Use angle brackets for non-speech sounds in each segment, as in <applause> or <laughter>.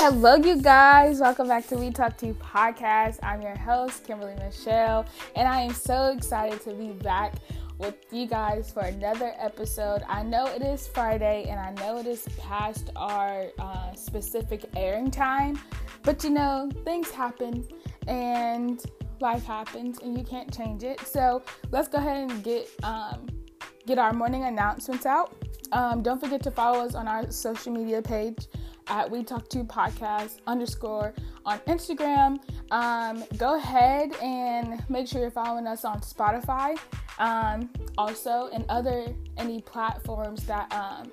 Hello, you guys. Welcome back to We Talk to podcast. I'm your host, Kimberly Michelle, and I am so excited to be back with you guys for another episode. I know it is Friday and I know it is past our uh, specific airing time, but you know, things happen and life happens and you can't change it. So let's go ahead and get um, get our morning announcements out. Um, don't forget to follow us on our social media page at We Talk To Podcast underscore on Instagram. Um, go ahead and make sure you're following us on Spotify. Um, also, and other any platforms that um,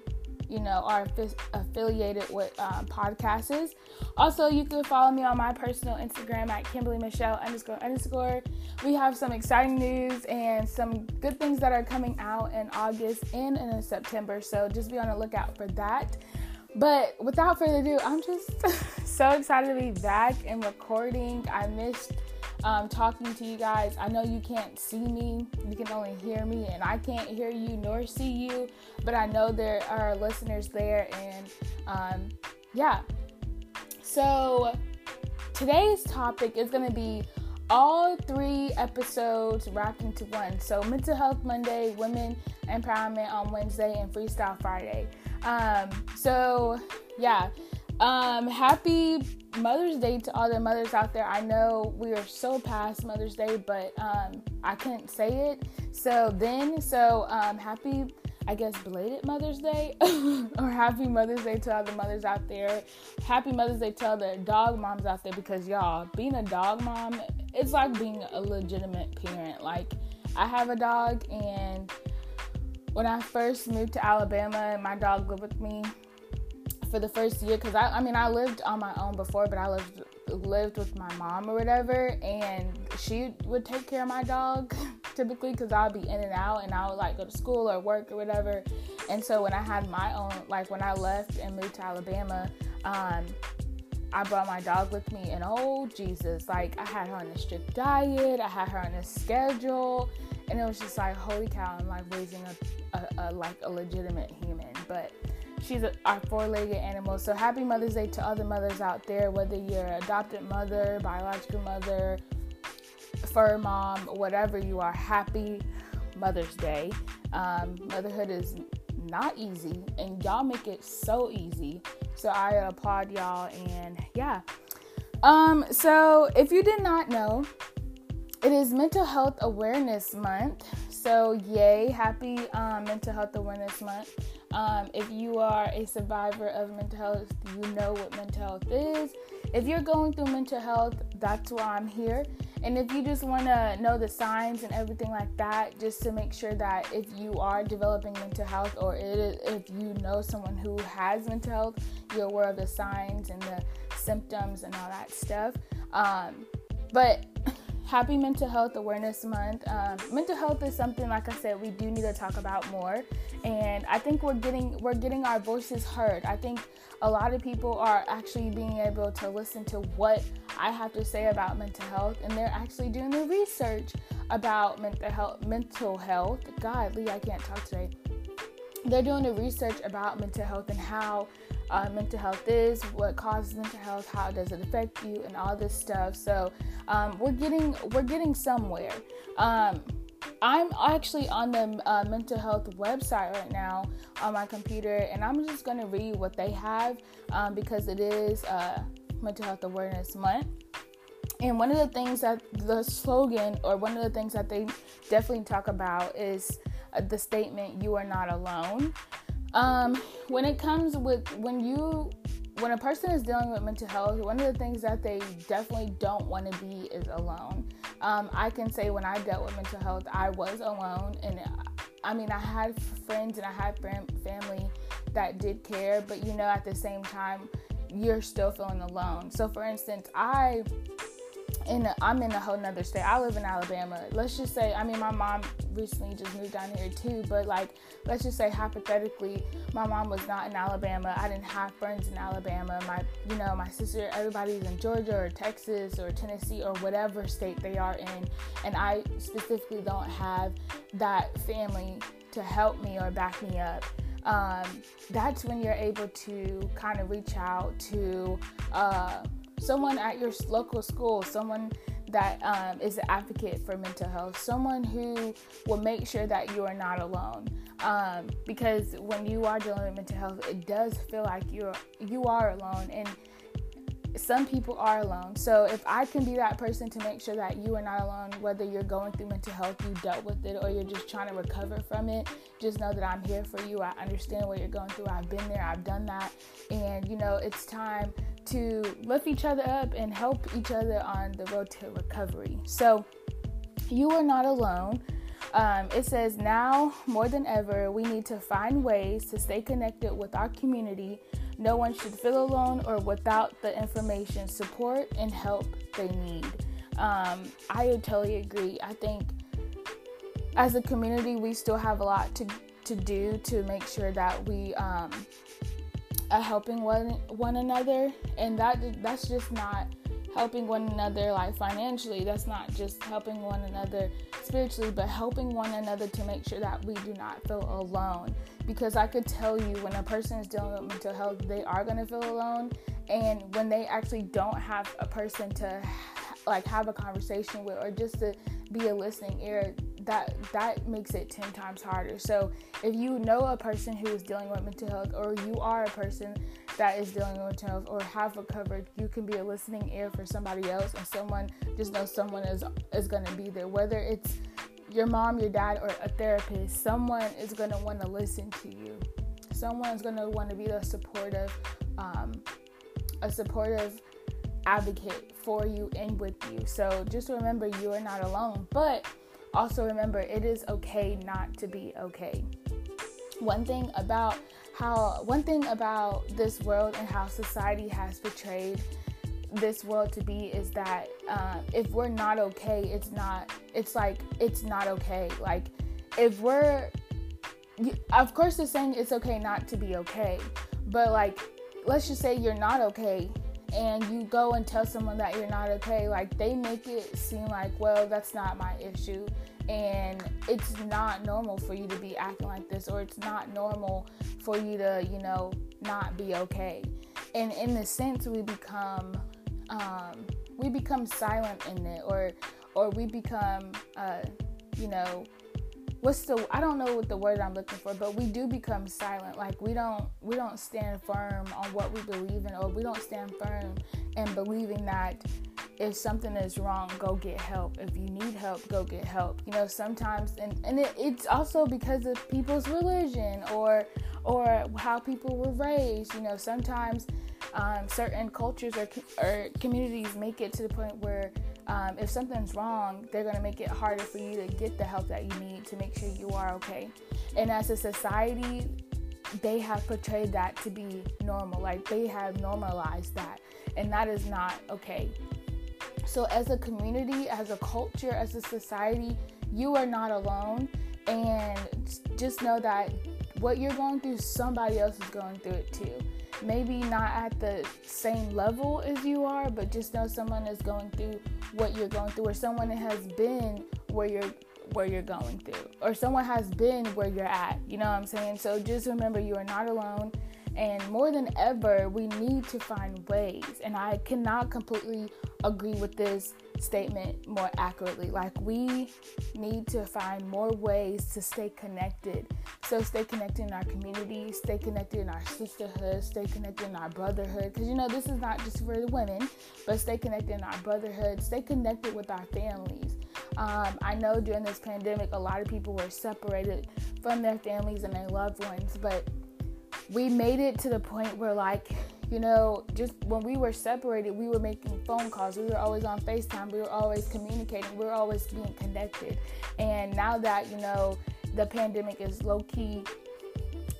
you know are affiliated with um, podcasts. Also, you can follow me on my personal Instagram at Kimberly Michelle underscore underscore. We have some exciting news and some good things that are coming out in August and in September. So just be on the lookout for that. But without further ado, I'm just <laughs> so excited to be back and recording. I missed um, talking to you guys. I know you can't see me, you can only hear me, and I can't hear you nor see you, but I know there are listeners there, and um, yeah. So today's topic is going to be all three episodes wrapped into one. So, Mental Health Monday, Women Empowerment on Wednesday, and Freestyle Friday. Um, so, yeah. Um, happy Mother's Day to all the mothers out there. I know we are so past Mother's Day, but um, I couldn't say it. So then, so um, happy, I guess, belated Mother's Day <laughs> or happy Mother's Day to all the mothers out there. Happy Mother's Day to all the dog moms out there because y'all, being a dog mom, it's like being a legitimate parent. Like, I have a dog, and when I first moved to Alabama, my dog lived with me for the first year because I, I mean I lived on my own before, but I lived lived with my mom or whatever, and she would take care of my dog <laughs> typically because I'd be in and out, and I would like go to school or work or whatever. And so when I had my own, like when I left and moved to Alabama, um, I brought my dog with me, and oh Jesus, like I had her on a strict diet, I had her on a schedule, and it was just like holy cow, I'm like raising a, a, a like a legitimate human, but she's a, our four-legged animal. So happy Mother's Day to other mothers out there, whether you're adopted mother, biological mother, fur mom, whatever you are. Happy Mother's Day. Um, motherhood is not easy, and y'all make it so easy. So I applaud y'all, and yeah. Um, so if you did not know, it is Mental Health Awareness Month. So yay, happy um, Mental Health Awareness Month. Um, if you are a survivor of mental health, you know what mental health is. If you're going through mental health, that's why I'm here. And if you just want to know the signs and everything like that, just to make sure that if you are developing mental health or if you know someone who has mental health, you're aware of the signs and the symptoms and all that stuff. Um, but happy mental health awareness month. Um, mental health is something like i said we do need to talk about more. And i think we're getting we're getting our voices heard. I think a lot of people are actually being able to listen to what i have to say about mental health. And they're actually doing the research about mental health mental health. God lee i can't talk today. They're doing the research about mental health and how uh, mental health is, what causes mental health, how does it affect you, and all this stuff. So um, we're getting we're getting somewhere. Um, I'm actually on the uh, mental health website right now on my computer, and I'm just going to read what they have um, because it is uh, Mental Health Awareness Month. And one of the things that the slogan, or one of the things that they definitely talk about, is uh, the statement, You are not alone. Um, when it comes with when you when a person is dealing with mental health, one of the things that they definitely don't want to be is alone. Um, I can say when I dealt with mental health, I was alone, and I mean I had friends and I had family that did care, but you know at the same time you're still feeling alone. So for instance, I in a, I'm in a whole nother state. I live in Alabama. Let's just say, I mean, my mom recently just moved down here too, but like, let's just say hypothetically, my mom was not in Alabama. I didn't have friends in Alabama. My, you know, my sister, everybody's in Georgia or Texas or Tennessee or whatever state they are in, and I specifically don't have that family to help me or back me up. um, that's when you're able to kind of reach out to uh, someone at your local school, someone that um, is an advocate for mental health, someone who will make sure that you are not alone. Um, because when you are dealing with mental health, it does feel like you're you are alone, and some people are alone. So if I can be that person to make sure that you are not alone, whether you're going through mental health, you dealt with it, or you're just trying to recover from it, just know that I'm here for you. I understand what you're going through. I've been there. I've done that, and you know it's time to lift each other up and help each other on the road to recovery. So you are not alone. Um, it says now more than ever, we need to find ways to stay connected with our community. No one should feel alone or without the information, support, and help they need. Um, I totally agree. I think as a community, we still have a lot to, to do to make sure that we um, helping one one another, and that that's just not helping one another like financially. That's not just helping one another spiritually, but helping one another to make sure that we do not feel alone. Because I could tell you when a person is dealing with mental health, they are going to feel alone. And when they actually don't have a person to like have a conversation with or just to be a listening ear, that that makes it 10 times harder. So if you know a person who is dealing with mental health or you are a person that is dealing with mental health or have recovered, you can be a listening ear for somebody else and someone just know someone is is going to be there whether it's your mom, your dad or a therapist, someone is going to want to listen to you. Someone is going to want to be a supportive um, a supportive advocate for you and with you. So just remember you are not alone, but also remember it is okay not to be okay. One thing about how one thing about this world and how society has portrayed this world to be is that uh, if we're not okay, it's not. It's like it's not okay. Like if we're, of course, they're saying it's okay not to be okay, but like let's just say you're not okay and you go and tell someone that you're not okay, like they make it seem like, well, that's not my issue. And it's not normal for you to be acting like this, or it's not normal for you to, you know, not be okay. And in the sense, we become, um, we become silent in it, or, or we become, uh, you know, what's the I don't know what the word I'm looking for, but we do become silent. Like we don't we don't stand firm on what we believe in, or we don't stand firm in believing that if something is wrong, go get help. If you need help, go get help. You know, sometimes and and it, it's also because of people's religion or or how people were raised. You know, sometimes um, certain cultures or, or communities make it to the point where um, if something's wrong, they're going to make it harder for you to get the help that you need to make sure you are okay. And as a society, they have portrayed that to be normal. Like they have normalized that. And that is not okay. So, as a community, as a culture, as a society, you are not alone. And just know that what you're going through, somebody else is going through it too maybe not at the same level as you are, but just know someone is going through what you're going through, or someone has been where you're where you're going through, or someone has been where you're at. You know what I'm saying? So just remember you are not alone. And more than ever, we need to find ways. And I cannot completely agree with this statement more accurately. Like, we need to find more ways to stay connected. So, stay connected in our community, stay connected in our sisterhood, stay connected in our brotherhood. Because, you know, this is not just for the women, but stay connected in our brotherhood, stay connected with our families. Um, I know during this pandemic, a lot of people were separated from their families and their loved ones, but we made it to the point where like you know just when we were separated we were making phone calls. We were always on facetime. We were always communicating. We were always being connected. And now that you know the pandemic is low-key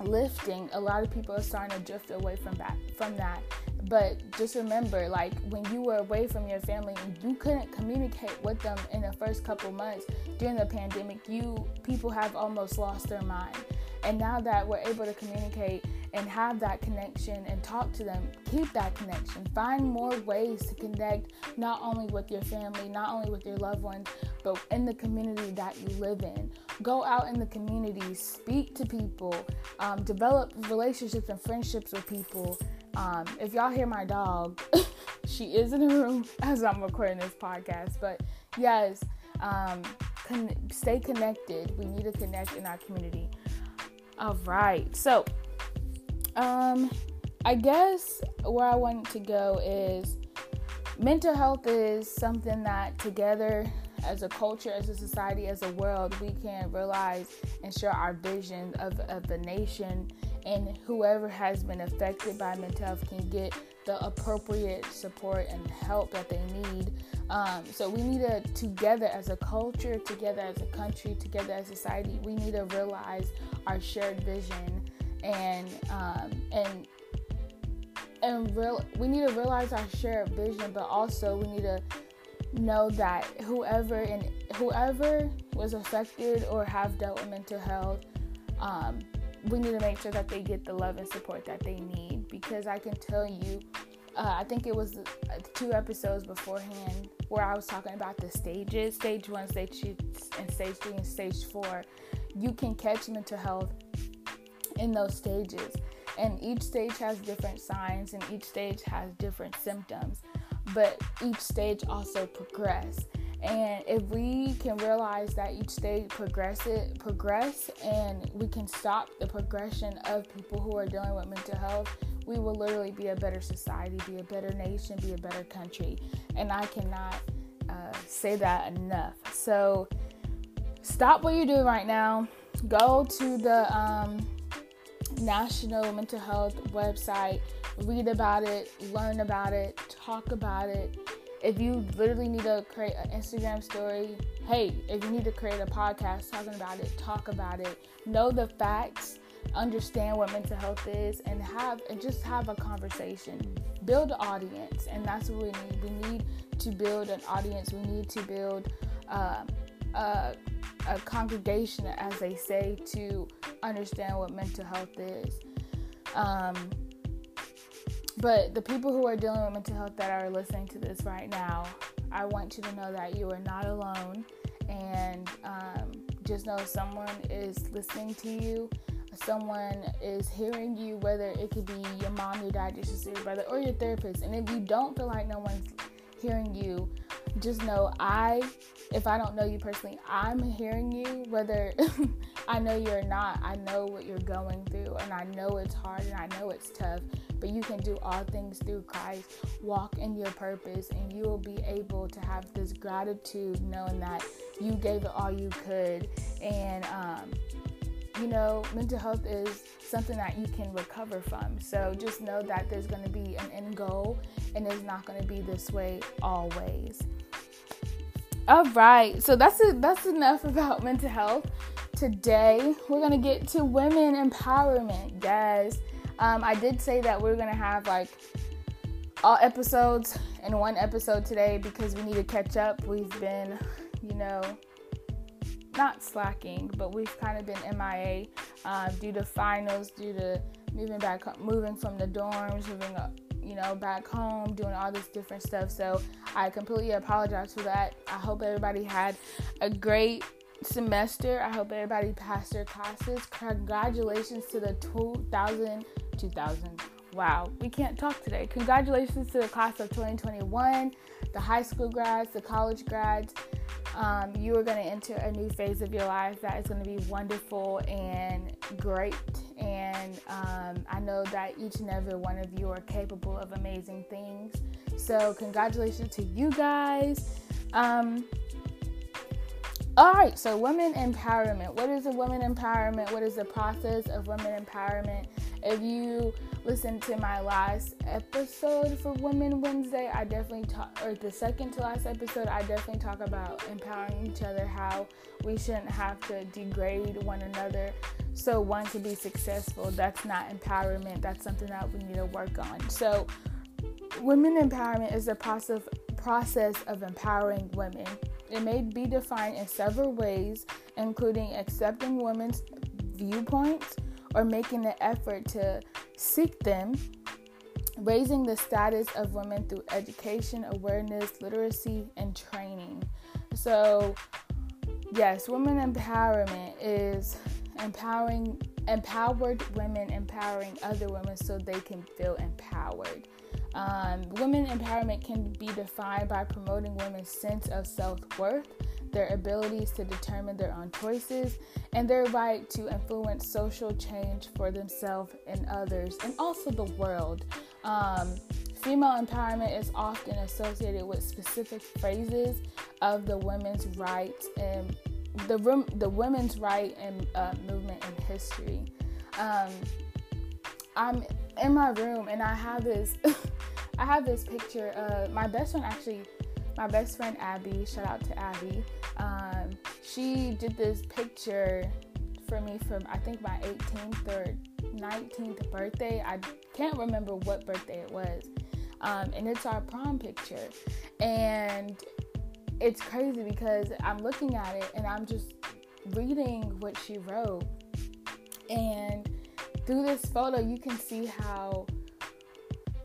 lifting a lot of people are starting to drift away from that from that. But just remember like when you were away from your family and you couldn't communicate with them in the first couple months during the pandemic you people have almost lost their mind. And now that we're able to communicate and have that connection and talk to them. Keep that connection. Find more ways to connect not only with your family, not only with your loved ones, but in the community that you live in. Go out in the community, speak to people, um, develop relationships and friendships with people. Um, if y'all hear my dog, <laughs> she is in the room <laughs> as I'm recording this podcast. But yes, um, con- stay connected. We need to connect in our community. All right. So, um, I guess where I want to go is mental health is something that together as a culture, as a society, as a world, we can realize and share our vision of, of the nation and whoever has been affected by mental health can get the appropriate support and help that they need. Um, so we need to together as a culture, together as a country, together as a society, we need to realize our shared vision and um, and and real we need to realize our shared vision, but also we need to know that whoever and whoever was affected or have dealt with mental health, um, we need to make sure that they get the love and support that they need. Because I can tell you, uh, I think it was uh, two episodes beforehand where I was talking about the stages stage one, stage two, and stage three, and stage four. You can catch mental health in those stages. And each stage has different signs and each stage has different symptoms, but each stage also progress. And if we can realize that each stage progress it, progress and we can stop the progression of people who are dealing with mental health, we will literally be a better society, be a better nation, be a better country. And I cannot uh, say that enough. So stop what you're doing right now. Go to the um, National Mental Health website, read about it, learn about it, talk about it. If you literally need to create an Instagram story, hey, if you need to create a podcast talking about it, talk about it. Know the facts, understand what mental health is, and have and just have a conversation. Build an audience, and that's what we need. We need to build an audience. We need to build uh, a, a congregation, as they say, to understand what mental health is. Um, but the people who are dealing with mental health that are listening to this right now, I want you to know that you are not alone, and um, just know someone is listening to you. Someone is hearing you, whether it could be your mom, your dad, your sister, your brother, or your therapist. And if you don't feel like no one's hearing you, just know I, if I don't know you personally, I'm hearing you, whether <laughs> I know you're not. I know what you're going through, and I know it's hard and I know it's tough, but you can do all things through Christ. Walk in your purpose, and you will be able to have this gratitude knowing that you gave it all you could. And, um, you know, mental health is something that you can recover from. So just know that there's going to be an end goal and it's not going to be this way always. All right, so that's a, that's enough about mental health. Today we're gonna get to women empowerment, guys. Um, I did say that we're gonna have like all episodes in one episode today because we need to catch up. We've been, you know, not slacking, but we've kind of been MIA uh, due to finals, due to moving back, moving from the dorms, moving up you know, back home doing all this different stuff. So I completely apologize for that. I hope everybody had a great semester. I hope everybody passed their classes. Congratulations to the 2000, 2000. Wow, we can't talk today. Congratulations to the class of 2021, the high school grads, the college grads. Um, you are going to enter a new phase of your life that is going to be wonderful and great and um, I know that each and every one of you are capable of amazing things. So, congratulations to you guys. Um, all right, so women empowerment. What is a women empowerment? What is the process of women empowerment? If you listen to my last episode for Women Wednesday, I definitely talk, or the second to last episode, I definitely talk about empowering each other, how we shouldn't have to degrade one another so one to be successful. That's not empowerment. That's something that we need to work on. So, women empowerment is a process process of empowering women. It may be defined in several ways, including accepting women's viewpoints or making the effort to seek them, raising the status of women through education, awareness, literacy, and training. So, yes, women empowerment is empowering empowered women empowering other women so they can feel empowered. Um, women empowerment can be defined by promoting women's sense of self worth, their abilities to determine their own choices, and their right to influence social change for themselves and others, and also the world. Um, female empowerment is often associated with specific phrases of the women's rights and the the women's right and uh, movement in history. Um, I'm in my room and I have this <laughs> I have this picture of my best friend actually my best friend Abby, shout out to Abby. Um, she did this picture for me from I think my 18th or 19th birthday. I can't remember what birthday it was. Um, and it's our prom picture. And it's crazy because I'm looking at it and I'm just reading what she wrote. And through this photo, you can see how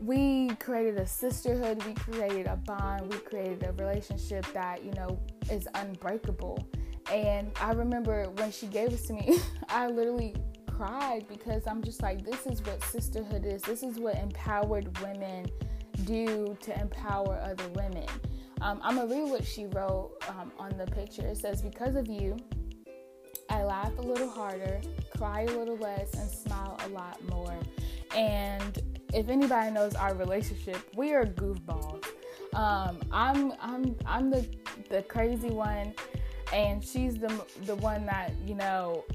we created a sisterhood, we created a bond, we created a relationship that, you know, is unbreakable. And I remember when she gave this to me, <laughs> I literally cried because I'm just like, this is what sisterhood is. This is what empowered women do to empower other women. Um, I'm gonna read what she wrote um, on the picture. It says, Because of you, I laugh a little harder, cry a little less, and smile a lot more. And if anybody knows our relationship, we are goofballs. Um, I'm I'm I'm the the crazy one, and she's the the one that you know. <laughs>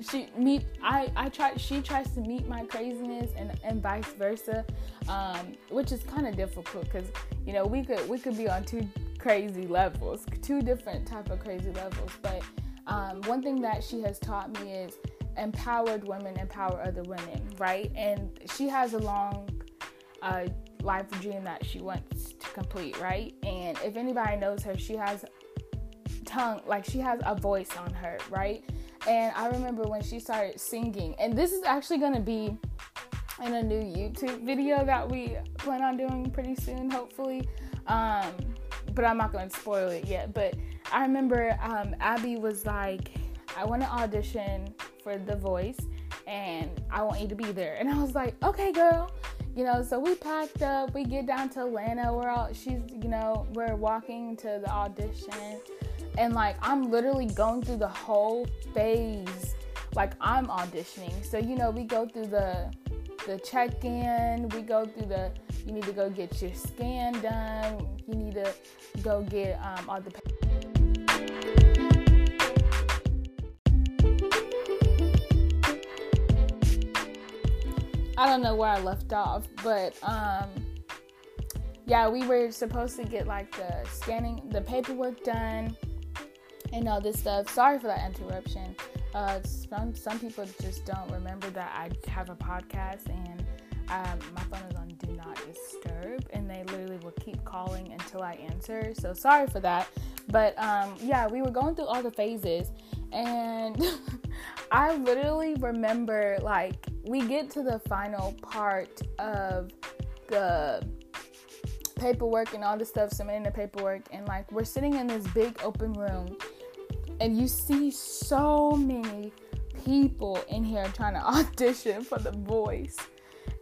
she meet I I try she tries to meet my craziness and and vice versa, um, which is kind of difficult because you know we could we could be on two crazy levels, two different type of crazy levels. But um, one thing that she has taught me is empowered women empower other women, right? And she has a long uh, life dream that she wants to complete, right? And if anybody knows her, she has tongue, like she has a voice on her, right? And I remember when she started singing, and this is actually going to be in a new YouTube video that we plan on doing pretty soon, hopefully. Um, but I'm not going to spoil it yet. But I remember um, Abby was like, I want to audition for The Voice and I want you to be there. And I was like, okay, girl. You know, so we packed up, we get down to Atlanta, we're all, she's, you know, we're walking to the audition. And like, I'm literally going through the whole phase. Like, I'm auditioning. So, you know, we go through the, the check in, we go through the, you need to go get your scan done, you need to go get um, all the I don't know where I left off, but um, yeah, we were supposed to get like the scanning, the paperwork done, and all this stuff. Sorry for that interruption. Uh, some some people just don't remember that I have a podcast and um, my phone is on do not disturb, and they literally will keep calling until I answer. So sorry for that. But um, yeah, we were going through all the phases, and <laughs> I literally remember like we get to the final part of the paperwork and all the stuff, submitting the paperwork, and like we're sitting in this big open room, and you see so many people in here trying to <laughs> audition for the voice.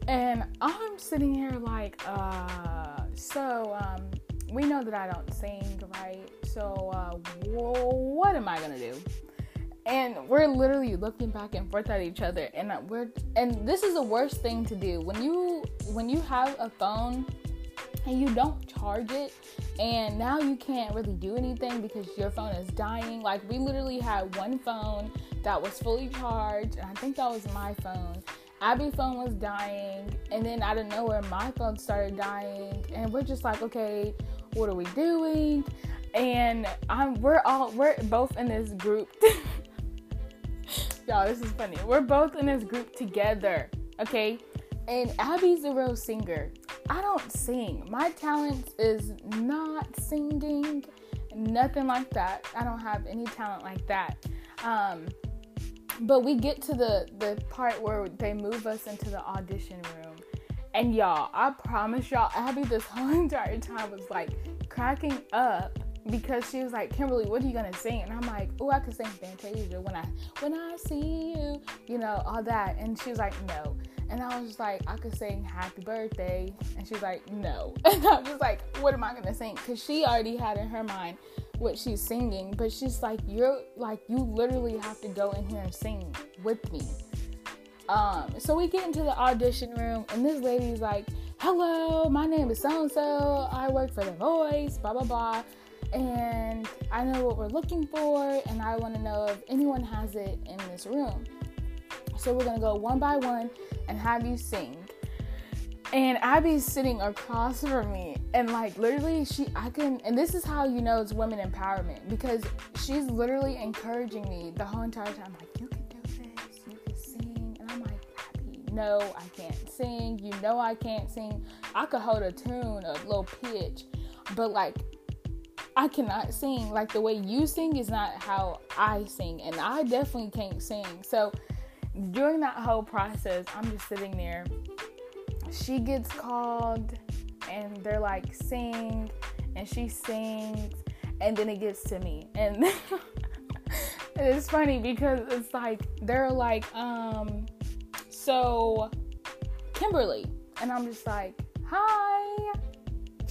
And I'm sitting here like, uh, so um, we know that I don't sing, right? So uh, what am I gonna do? And we're literally looking back and forth at each other and we're and this is the worst thing to do. When you when you have a phone and you don't charge it and now you can't really do anything because your phone is dying. Like we literally had one phone that was fully charged and i think that was my phone. Abby's phone was dying and then out of nowhere my phone started dying and we're just like okay what are we doing? And i'm we're all we're both in this group <laughs> Y'all, this is funny. We're both in this group together, okay? And Abby's a real singer. I don't sing. My talent is not singing, nothing like that. I don't have any talent like that. Um, but we get to the the part where they move us into the audition room and y'all i promise y'all abby this whole <laughs> entire time was like cracking up because she was like kimberly what are you gonna sing? And i'm like oh i could sing fantasia when i when i see you you know all that. And she was like no. And i was just like i could sing happy birthday. And she's like no. <laughs> And i'm just like what am i gonna sing? Because she already had in her mind what she's singing, but she's like, you're like, you literally have to go in here and sing with me. Um, so we get into the audition room, and this lady's like, hello, my name is so and so, I work for The Voice, blah blah blah, and I know what we're looking for, and I want to know if anyone has it in this room. So we're gonna go one by one and have you sing. And Abby's sitting across from me and like literally she I can and this is how you know it's women empowerment because she's literally encouraging me the whole entire time like you can do this you can sing and I'm like Abby no I can't sing. You know I can't sing. I could hold a tune a low pitch but like I cannot sing. Like the way you sing is not how I sing and I definitely can't sing. So during that whole process I'm just sitting there. She gets called and they're like sing and she sings and then it gets to me. And <laughs> it's funny because it's like they're like um so kimberly and i'm just like hi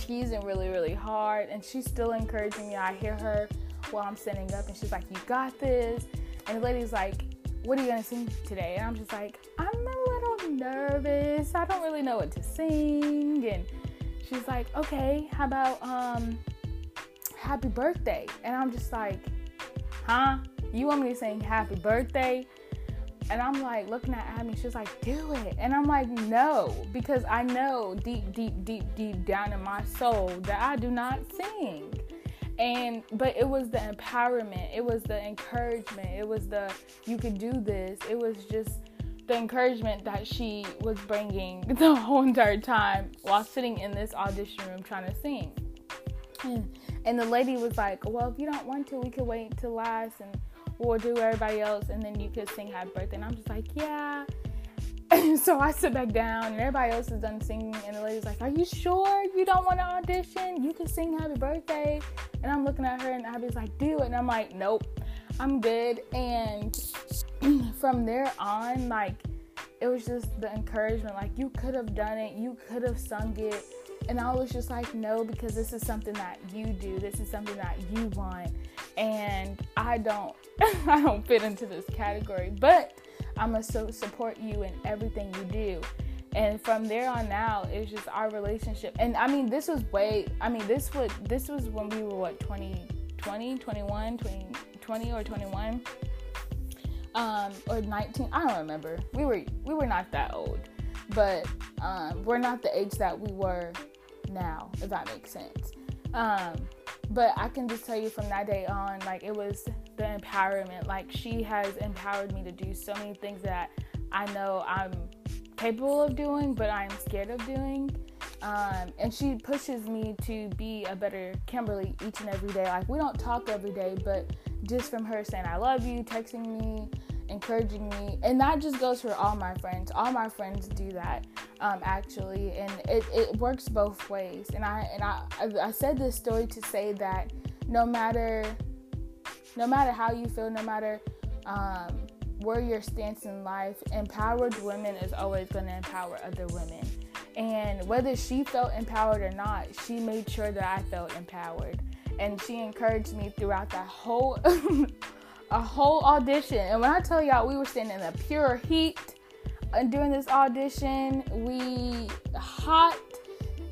cheesing really really hard and she's still encouraging me. I hear her while i'm standing up and she's like you got this. And the lady's like what are you gonna sing today? And i'm just like i'm a little nervous. I don't really know what to sing. And she's like okay how about um happy birthday? And i'm just like huh? You want me to sing happy birthday and i'm like looking at abby she's like do it. And i'm like no because i know deep deep deep deep down in my soul that i do not sing. And but it was the empowerment it was the encouragement it was the you could do this. It was just the encouragement that she was bringing <laughs> the whole entire time while sitting in this audition room trying to sing. And, the lady was like well if you don't want to we could wait till last and we'll do everybody else and then you could sing happy birthday and i'm just like yeah <laughs> so I sit back down and everybody else is done singing and the lady's like, Are you sure you don't want to audition? You can sing happy birthday. And I'm looking at her and Abby's like, Do it. And I'm like, Nope, I'm good. And <clears throat> from there on, like, it was just the encouragement. Like, you could have done it, you could have sung it. And I was just like, No, because this is something that you do, this is something that you want. And I don't, <laughs> I don't fit into this category. But I'm gonna so support you in everything you do. And from there on out, it's just our relationship. And I mean, this was way, I mean, this would, this was when we were what, 20, 20, 21, 20, 20 or 21, um, or 19. I don't remember. We were, we were not that old, but um, we're not the age that we were now, if that makes sense. Um, but I can just tell you from that day on, like it was the empowerment. Like she has empowered me to do so many things that I know I'm capable of doing, but I'm scared of doing. Um, and she pushes me to be a better Kimberly each and every day. Like we don't talk every day, but just from her saying I love you, texting me, encouraging me, and that just goes for all my friends. All my friends do that um, actually, and it, it works both ways. And I and I I said this story to say that no matter no matter how you feel, no matter um, where your stance in life, empowered women is always going to empower other women. And whether she felt empowered or not, she made sure that I felt empowered. And she encouraged me throughout that whole <laughs> a whole audition. And when I tell y'all we were standing in the pure heat and during this audition, we hot.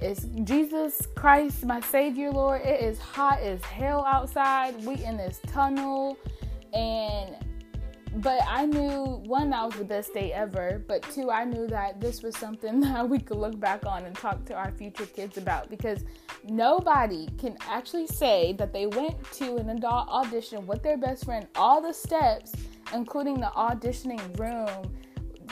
It's Jesus Christ, my Savior, Lord. It is hot as hell outside. We in this tunnel, and but I knew one that was the best day ever, but two, I knew that this was something <laughs> that we could look back on and talk to our future kids about because nobody can actually say that they went to an adult audition with their best friend, all the steps, including the auditioning room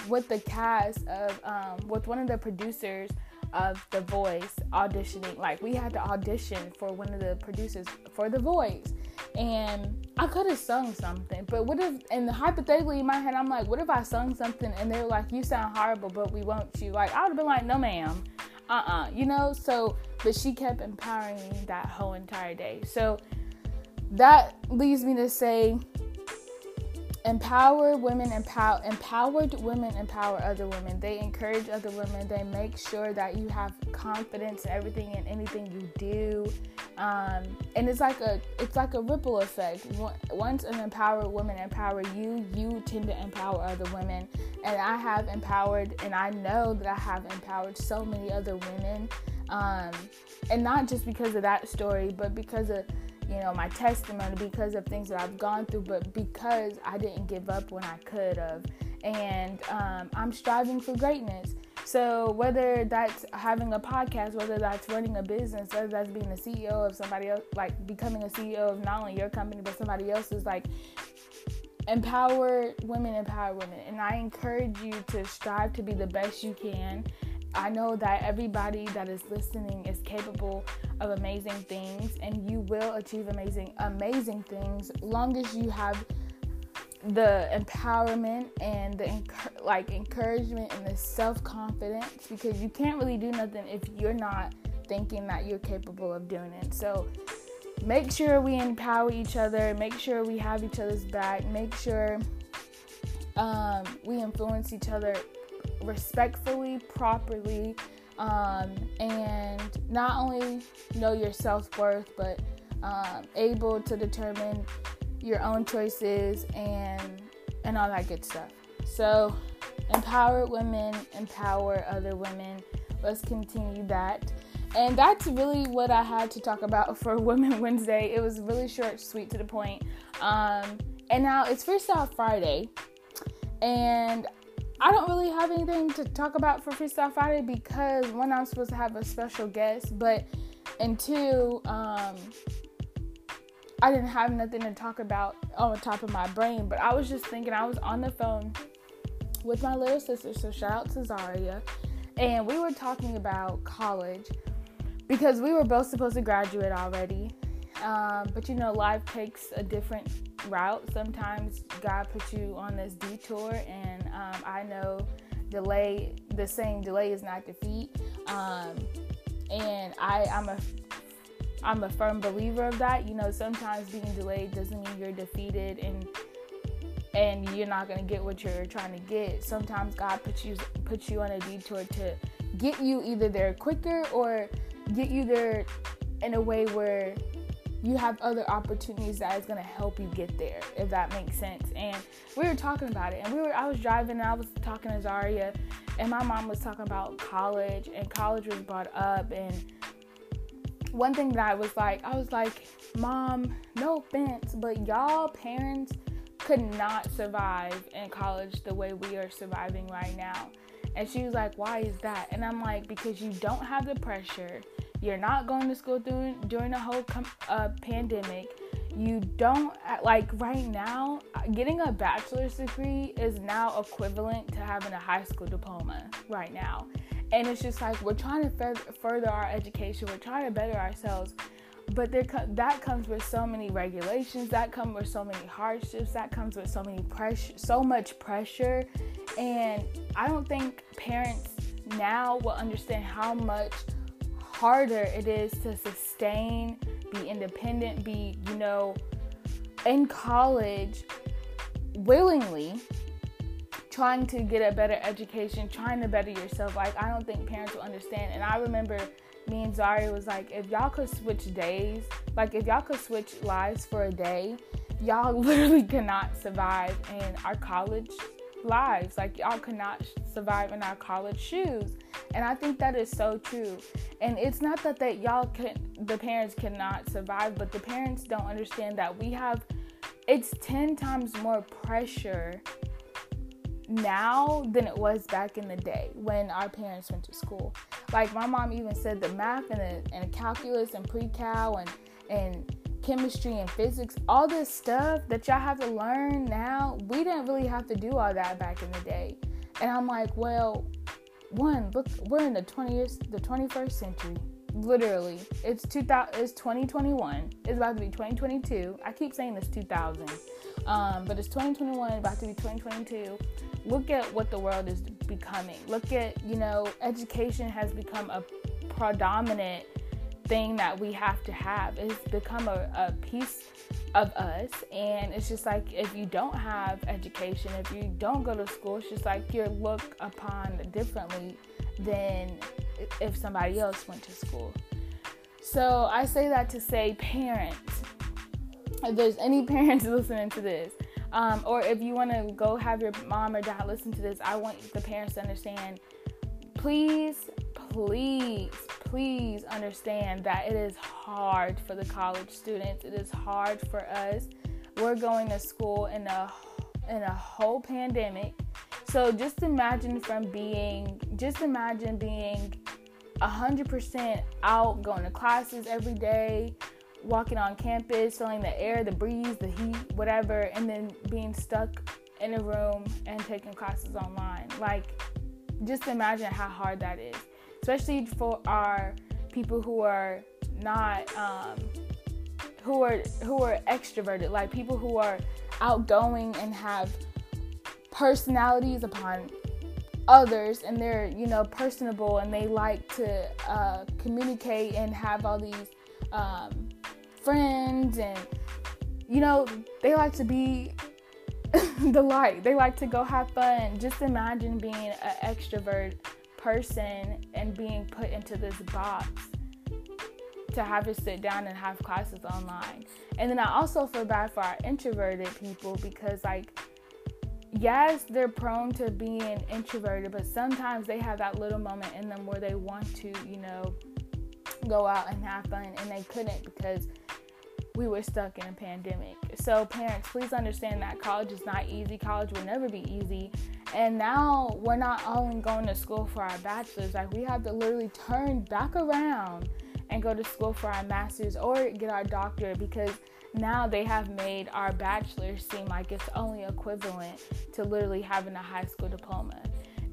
with the cast of um, with one of the producers of The Voice auditioning. Like we had to audition for one of the producers for The Voice. And I could have sung something, but what if, and hypothetically in my head, I'm like, what if I sung something and they were like, you sound horrible, but we want you? Like, I would have been like, no, ma'am. Uh uh-uh, uh you know? So, but she kept empowering me that whole entire day. So, that leads me to say empower women empower empowered women empower other women. They encourage other women. They make sure that you have confidence in everything and anything you do. Um, and it's like a it's like a ripple effect. Once an empowered woman empower you you tend to empower other women. And i have empowered and i know that i have empowered so many other women. Um, and not just because of that story but because of you know, my testimony because of things that I've gone through, but because I didn't give up when I could have. And um, I'm striving for greatness. So whether that's having a podcast, whether that's running a business, whether that's being a CEO of somebody else, like becoming a CEO of not only your company but somebody else's, like empower women, empower women. And I encourage you to strive to be the best you can. I know that everybody that is listening is capable of amazing things and you will achieve amazing amazing things long as you have the empowerment and the like encouragement and the self-confidence because you can't really do nothing if you're not thinking that you're capable of doing it. So make sure we empower each other, make sure we have each other's back, make sure um, we influence each other respectfully, properly, um, and not only know your self worth, but um, able to determine your own choices and and all that good stuff. So, empower women, empower other women. Let's continue that. And that's really what I had to talk about <laughs> for Women Wednesday. It was really short, sweet, to the point. Um, and now it's Freestyle Friday, and I don't really have anything to talk about for Freestyle Friday because one, I'm supposed to have a special guest, but and two, um, I didn't have nothing to talk about on the top of my brain. But I was just thinking, I was on the phone with my little sister, so shout out to Zaria, and we were talking about college because we were both supposed to graduate already. Um, but you know, life takes a different route. Sometimes God puts you on this detour, and um, I know delay, the same delay is not defeat. Um, and I, I'm a I'm a firm believer of that. You know, sometimes being delayed doesn't mean you're defeated and and you're not gonna get what you're trying to get. Sometimes God puts you puts you on a detour to get you either there quicker or get you there in a way where you have other opportunities that is going to help you get there if that makes sense. And we were talking about it and we were i was driving and i was talking to zaria and my mom was talking about college and college was brought up and one thing that i was like i was like mom no offense but y'all parents could not survive in college the way we are surviving right now. And she was like why is that? And i'm like because you don't have the pressure you're not going to school during during a whole com- uh, pandemic. You don't like right now. Getting a bachelor's degree is now equivalent to having a high school diploma right now, and it's just like we're trying to further our education. We're trying to better ourselves, but there that comes with so many regulations. That comes with so many hardships. That comes with so many pressure, so much pressure, and I don't think parents now will understand how much harder it is to sustain, be independent, be, you know, in college willingly trying to get a better education, trying to better yourself. Like, I don't think parents will understand. And I remember me and Zari was like, if y'all could switch days, like, if y'all could switch lives for a day, y'all <laughs> literally cannot survive in our college lives. Like, y'all cannot survive in our college shoes. And I think that is so true. And it's not that that y'all can the parents cannot survive, but the parents don't understand that we have it's 10 times more pressure now than it was back in the day when our parents went to school. Like my mom even said the math and the, and calculus and pre-cal and and chemistry and physics, all this stuff that y'all have to learn now, we didn't really have to do all that back in the day. And I'm like, well, one, look, we're in the 20th, the 21st century. Literally, it's 2000. It's 2021. It's about to be 2022. I keep saying it's 2000, um, but it's 2021. About to be 2022. Look at what the world is becoming. Look at you know, education has become a predominant thing that we have to have. It's become a, a piece of us, and it's just like if you don't have education, if you don't go to school, it's just like you're looked upon differently than if somebody else went to school. So I say that to say, parents, if there's any <laughs> parents listening to this, um, or if you want to go have your mom or dad listen to this, I want the parents to understand. Please, please, please understand that it is hard for the college students. It is hard for us. We're going to school in a in a whole pandemic. So just imagine from being just imagine being 100% out, going to classes every day, walking on campus, feeling the air, the breeze, the heat, whatever, and then being stuck in a room and taking classes online. Like, just imagine how hard that is, especially for our people who are not, um, who are who are extroverted, like people who are outgoing and have personalities upon others and they're you know personable and they like to uh, communicate and have all these um, friends and you know they like to be <laughs> the light. They like to go have fun. Just imagine being an extrovert person and being put into this box to have to sit down and have classes online and then i also feel bad for our introverted people because like yes, they're prone to being introverted, but sometimes they have that little moment in them where they want to, you know, go out and have fun and they couldn't because we were stuck in a pandemic. So, parents, please understand that college is not easy. College will never be easy. And now we're not only going to school for our bachelor's, like, we have to literally turn back around and go to school for our master's or get our doctorate because now they have made our bachelor's seem like it's only equivalent to literally having a high school diploma.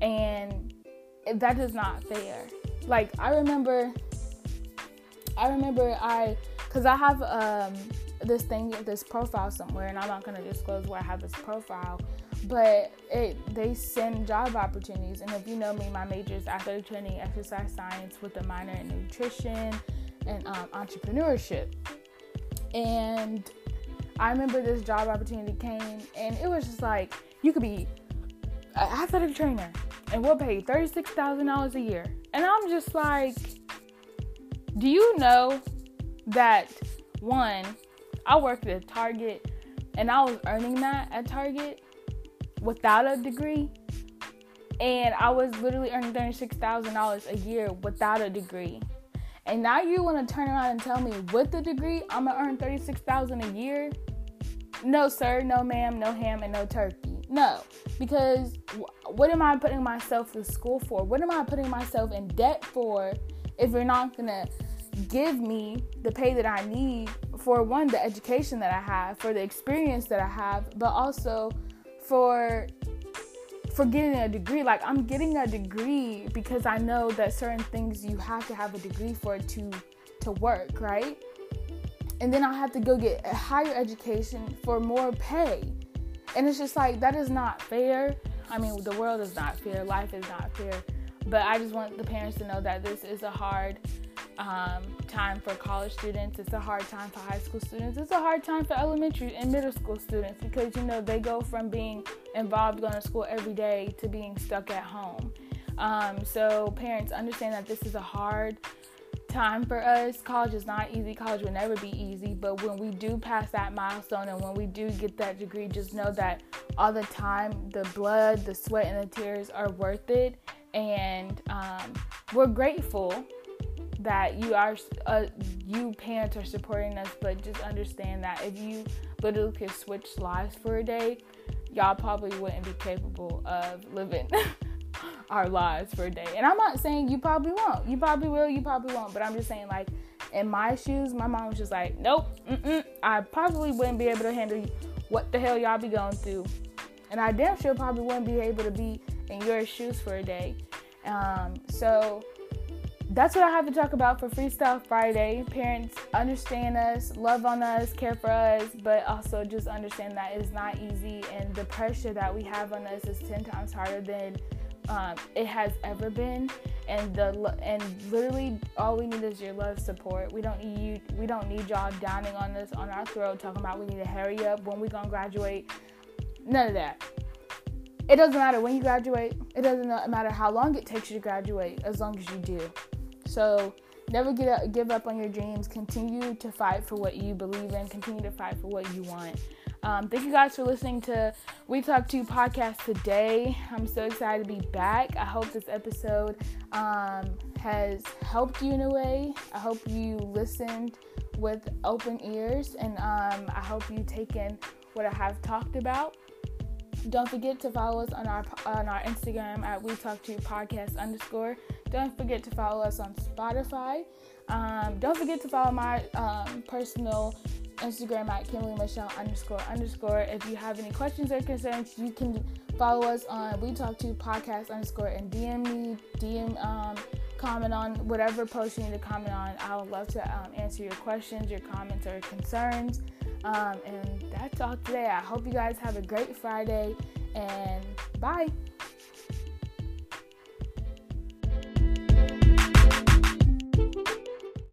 And that is not fair. Like I remember I remember I cuz I have um this thing this profile somewhere and I'm not going to disclose where I have this profile but it they send job opportunities. And if you know me my major is athletic training exercise science with a minor in nutrition and um, entrepreneurship. And I remember this job opportunity came, and it was just like you could be an athletic trainer, and we'll pay thirty six thousand dollars a year. And I'm just like, do you know that one, I worked at Target, and I was earning that at Target without a degree, and I was literally earning thirty six thousand dollars a year without a degree. And now you want to turn around and tell me with the degree I'm gonna earn thirty six thousand a year? No, sir. No, ma'am. No ham and no turkey. No, because what am I putting myself to school for? What am I putting myself in debt for if you're not gonna give me the pay that I need for one, the education that I have, for the experience that I have, but also for for getting a degree. Like I'm getting a degree because I know that certain things you have to have a degree for to to work, right? And then I have to go get a higher education for more pay. And it's just like that is not fair. I mean, the world is not fair, life is not fair. But I just want the parents to know that this is a hard um, time for college students. It's a hard time for high school students. It's a hard time for elementary and middle school students because you know they go from being involved going to school every day to being stuck at home. Um, so parents understand that this is a hard time for us. College is not easy. College will never be easy. But when we do pass that milestone and when we do get that degree, just know that all the time, the blood, the sweat, and the tears are worth it. And um, we're grateful that you are uh, you parents are supporting us but just understand that if you literally could switch lives for a day y'all probably wouldn't be capable of living <laughs> our lives for a day. And i'm not saying you probably won't. You probably will you probably won't. But i'm just saying like in my shoes my mom was just like nope i probably wouldn't be able to handle what the hell y'all be going through. And i damn sure probably wouldn't be able to be in your shoes for a day. Um, so that's what I have to talk about for Freestyle Friday. Parents understand us, love on us, care for us, but also just understand that it's not easy and the pressure that we have on us is 10 times harder than um, it has ever been. And the and literally all we need is your love, support. We don't need you. We don't need y'all downing on us on our throat, talking about we need to hurry up when we gonna graduate. None of that. It doesn't matter when you graduate. It doesn't matter how long it takes you to graduate, as long as you do. So never get up, give up on your dreams. Continue to fight for what you believe in. Continue to fight for what you want. Um, thank you guys for listening to We Talk to podcast today. I'm so excited to be back. I hope this episode um, has helped you in a way. I hope you listened with open ears, and um, I hope you taken what I have talked about. Don't forget to follow us on our on our Instagram at We Talk to Podcast underscore. Don't forget to follow us on Spotify. Um, don't forget to follow my um, personal Instagram at Kimberly Michelle underscore underscore. If you have any questions or concerns, you can follow us on We Talk to Podcast underscore and DM me, DM um, comment on whatever post you need to comment on. I would love to um, answer your questions, your comments, or concerns. Um, and that's all today. I hope you guys have a great Friday and bye.